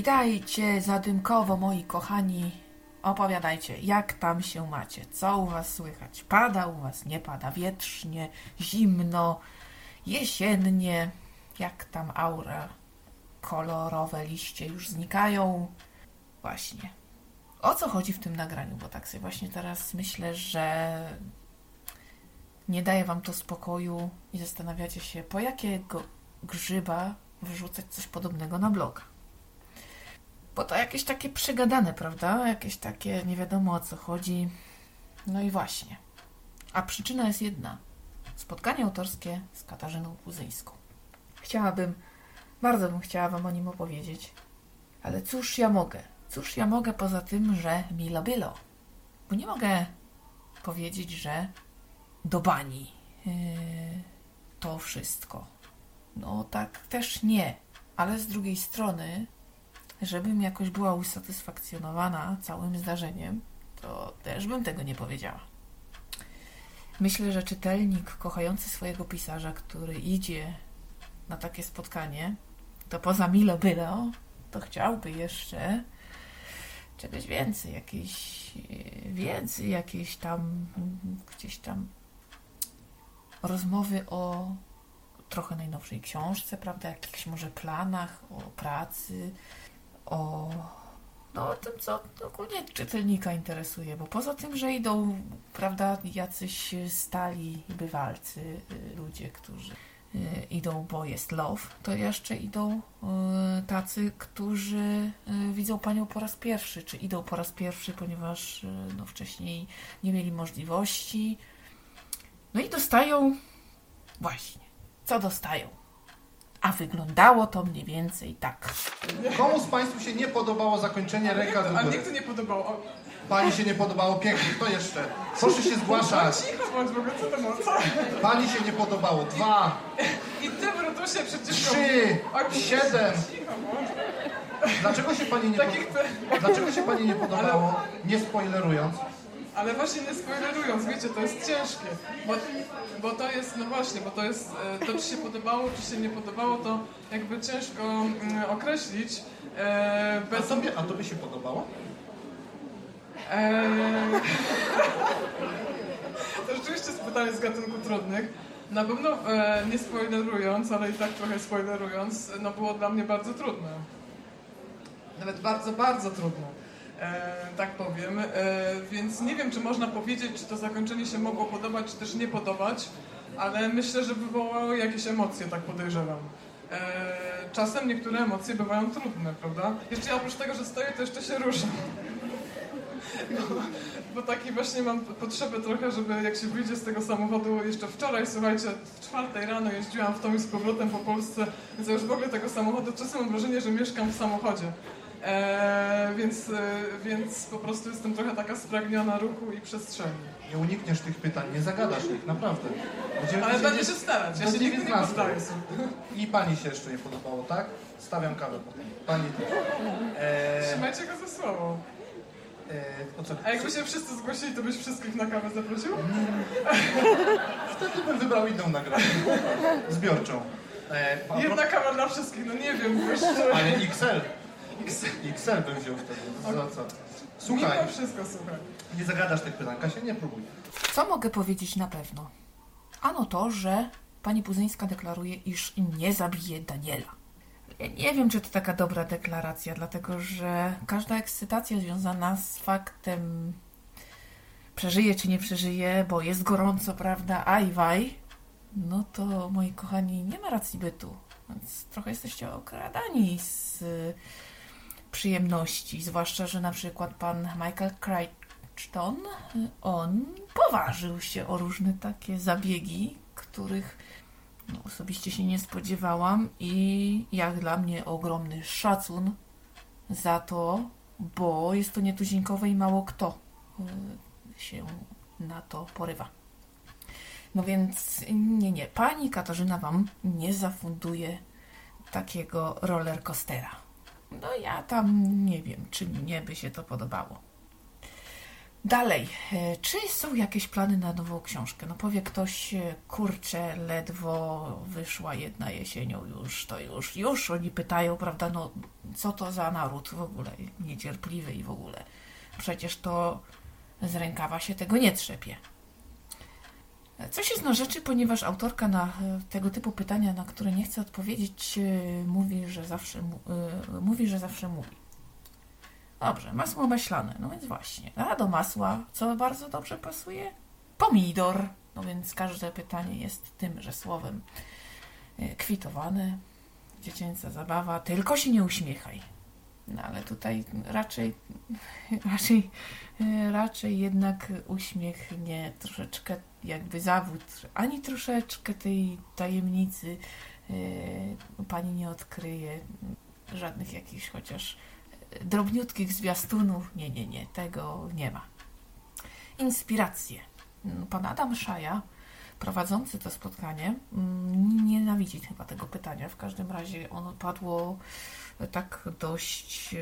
Witajcie zadymkowo, moi kochani. Opowiadajcie, jak tam się macie? Co u was słychać? Pada u was, nie pada? Wietrznie, zimno, jesiennie? Jak tam aura? Kolorowe liście już znikają? Właśnie. O co chodzi w tym nagraniu? Bo tak sobie właśnie teraz myślę, że nie daje wam to spokoju i zastanawiacie się, po jakiego grzyba wyrzucać coś podobnego na bloga. Bo to jakieś takie przegadane, prawda? Jakieś takie nie wiadomo o co chodzi. No i właśnie. A przyczyna jest jedna. Spotkanie autorskie z Katarzyną Puzyńską. Chciałabym, bardzo bym chciała Wam o nim opowiedzieć. Ale cóż ja mogę? Cóż ja mogę poza tym, że milo bilo? Bo nie mogę powiedzieć, że do bani yy, to wszystko. No tak też nie. Ale z drugiej strony żebym jakoś była usatysfakcjonowana całym zdarzeniem, to też bym tego nie powiedziała. Myślę, że czytelnik kochający swojego pisarza, który idzie na takie spotkanie, to poza Milo Bylo, to chciałby jeszcze czegoś więcej, jakieś więcej, jakieś tam gdzieś tam rozmowy o trochę najnowszej książce, prawda, jakichś może planach, o pracy, o, no, tym, co ogólnie czytelnika interesuje, bo poza tym, że idą, prawda, jacyś stali bywalcy, y, ludzie, którzy y, idą, bo jest love, to jeszcze idą y, tacy, którzy widzą panią po raz pierwszy, czy idą po raz pierwszy, ponieważ no, wcześniej nie mieli możliwości. No i dostają właśnie, co dostają? A wyglądało to mniej więcej tak. Komu z Państwa się nie podobało zakończenie ręka góry? nikt to nie podobało. Pani się nie podobało, pięknie, kto jeszcze? Proszę się zgłaszać. cicho bądź ogóle, co to ma? Co? Pani się nie podobało, dwa, I ty, Brutusie, przeciwko... trzy, siedem. Cicho bądź. Dlaczego się Pani nie Takich podobało? Dlaczego się Pani nie podobało, nie spoilerując? Ale właśnie nie spoilerując, wiecie, to jest ciężkie. Bo, bo to jest, no właśnie, bo to jest, e, to czy się podobało, czy się nie podobało, to jakby ciężko mm, określić. E, A bez, tobie, a tobie się podobało? e, to rzeczywiście jest pytanie z gatunku trudnych. Na pewno e, nie spoilerując, ale i tak trochę spoilerując, no było dla mnie bardzo trudne. Nawet bardzo, bardzo trudne. E, tak powiem, e, więc nie wiem, czy można powiedzieć, czy to zakończenie się mogło podobać, czy też nie podobać, ale myślę, że wywołało jakieś emocje, tak podejrzewam. E, czasem niektóre emocje bywają trudne, prawda? Jeszcze ja oprócz tego, że stoję, to jeszcze się ruszam. No, bo taki właśnie mam potrzebę trochę, żeby jak się wyjdzie z tego samochodu, jeszcze wczoraj, słuchajcie, w czwartej rano jeździłam w tą i z powrotem po Polsce, więc ja już w ogóle tego samochodu, czasem mam wrażenie, że mieszkam w samochodzie. E, więc, e, więc po prostu jestem trochę taka spragniona ruchu i przestrzeni. Nie unikniesz tych pytań, nie zagadasz ich, naprawdę. Będziemy Ale będę się starać, ja się nigdy nie 19. poddaję. I Pani się jeszcze nie podobało, tak? Stawiam kawę potem. Pani też. Eee, Trzymajcie go eee, o co? A jakby się wszyscy zgłosili, to byś wszystkich na kawę zaprosił? Wtedy bym wybrał inną nagrodę. Zbiorczą. Pro- Jedna kawa dla wszystkich, no nie wiem, wiesz, Ale XL. XL bym wziął wtedy. Za co? Słuchaj, mimo wszystko, słuchaj. nie zagadasz tych pytań, Kasia, nie próbuj. Co mogę powiedzieć na pewno? Ano to, że pani Puzyńska deklaruje, iż nie zabije Daniela. Ja nie wiem, czy to taka dobra deklaracja, dlatego że każda ekscytacja związana z faktem przeżyje czy nie przeżyje, bo jest gorąco, prawda, aj waj, no to moi kochani, nie ma racji bytu. Więc trochę jesteście okradani z przyjemności, zwłaszcza, że na przykład pan Michael Crichton, on poważył się o różne takie zabiegi, których no, osobiście się nie spodziewałam i jak dla mnie ogromny szacun za to, bo jest to nietuzinkowe i mało kto y, się na to porywa. No więc nie, nie, pani Katarzyna wam nie zafunduje takiego rollercoastera. No ja tam nie wiem, czy mnie by się to podobało. Dalej, e, czy są jakieś plany na nową książkę? No powie ktoś, e, kurczę, ledwo wyszła jedna jesienią już, to już, już oni pytają, prawda, no co to za naród w ogóle, niecierpliwy i w ogóle. Przecież to z rękawa się tego nie trzepie. Coś jest na rzeczy, ponieważ autorka na e, tego typu pytania, na które nie chce odpowiedzieć, e, mówi, że zawsze, e, mówi, że zawsze mówi. Dobrze, masło maślane, no więc właśnie. A do masła, co bardzo dobrze pasuje? Pomidor. No więc każde pytanie jest tymże słowem kwitowane. Dziecięca zabawa, tylko się nie uśmiechaj. No ale tutaj raczej, raczej, raczej jednak uśmiech nie troszeczkę jakby zawód, ani troszeczkę tej tajemnicy e, pani nie odkryje żadnych jakichś chociaż drobniutkich zwiastunów. Nie, nie, nie, tego nie ma. Inspiracje. Mm, Pan Adam Szaja, prowadzący to spotkanie, mm, nienawidzi chyba tego pytania. W każdym razie ono padło tak dość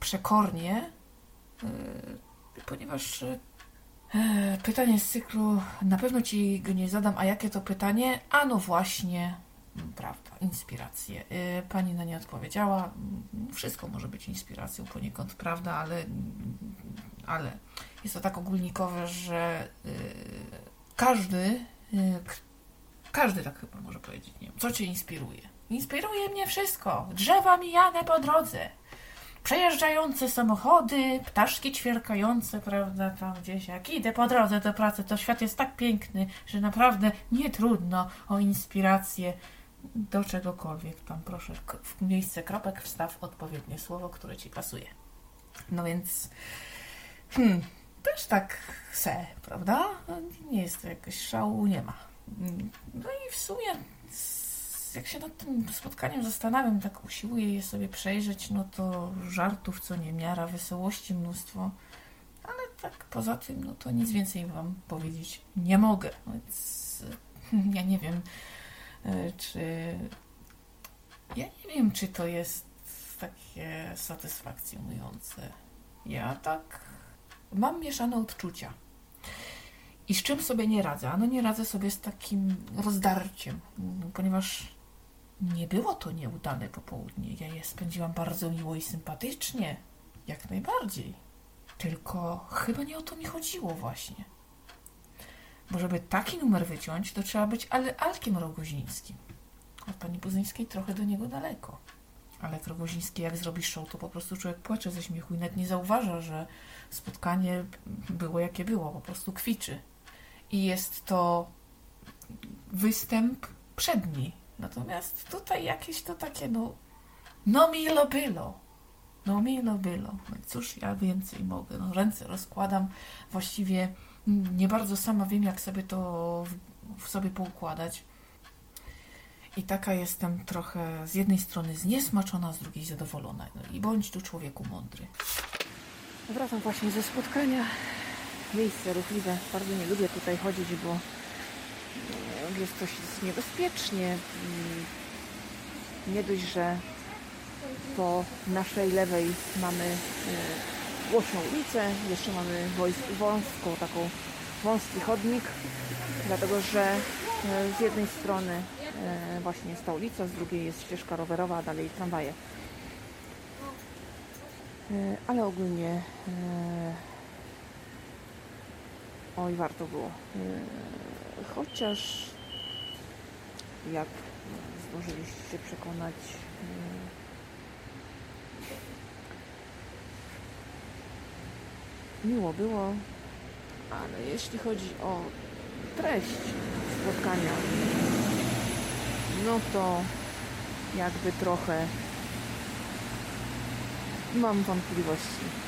przekornie, e, ponieważ e, pytanie z cyklu na pewno ci go nie zadam, a jakie to pytanie? A no właśnie, prawda, inspiracje. E, Pani na nie odpowiedziała. Wszystko może być inspiracją poniekąd, prawda, ale, ale jest to tak ogólnikowe, że e, każdy, e, każdy tak chyba może powiedzieć, nie wiem, co cię inspiruje? Inspiruje mnie wszystko. Drzewa mijane po drodze. Przejeżdżające samochody, ptaszki ćwierkające, prawda, tam gdzieś. Jak idę po drodze do pracy, to świat jest tak piękny, że naprawdę nie trudno o inspirację do czegokolwiek. Tam proszę w miejsce kropek wstaw odpowiednie słowo, które ci pasuje. No więc, hmm, też tak se, prawda? Nie jest to jakoś szału, nie ma. No i w sumie, jak się nad tym spotkaniem zastanawiam, tak usiłuję je sobie przejrzeć, no to żartów co niemiara, wesołości mnóstwo, ale tak poza tym, no to nic więcej wam powiedzieć nie mogę. No Więc ja nie wiem, y, czy... Ja nie wiem, czy to jest takie satysfakcjonujące. Ja tak mam mieszane odczucia. I z czym sobie nie radzę? Ano nie radzę sobie z takim rozdarciem, ponieważ nie było to nieudane popołudnie. Ja je spędziłam bardzo miło i sympatycznie, jak najbardziej. Tylko chyba nie o to mi chodziło właśnie. Bo żeby taki numer wyciąć, to trzeba być ale Alkiem Rogozińskim. Od pani Buzyńskiej trochę do niego daleko. Ale Rogoziński jak zrobi show, to po prostu człowiek płacze ze śmiechu i nawet nie zauważa, że spotkanie było jakie było, po prostu kwiczy. I jest to występ przedni. Natomiast tutaj jakieś to takie, no, no milo było. No milo było. No cóż ja więcej mogę? No ręce rozkładam. Właściwie nie bardzo sama wiem, jak sobie to w sobie poukładać. I taka jestem trochę z jednej strony zniesmaczona, z drugiej zadowolona. No i bądź tu człowieku mądry. Wracam właśnie ze spotkania. Miejsce ruchliwe. Bardzo nie lubię tutaj chodzić, bo jest dość niebezpiecznie. Nie dość, że po naszej lewej mamy e, głośną ulicę, jeszcze mamy wąską, taką wąski chodnik, dlatego że e, z jednej strony e, właśnie jest ta ulica, z drugiej jest ścieżka rowerowa, a dalej tramwaje. Ale ogólnie oj warto było chociaż jak zdążyliście się przekonać e, miło było ale jeśli chodzi o treść spotkania no to jakby trochę mam wątpliwości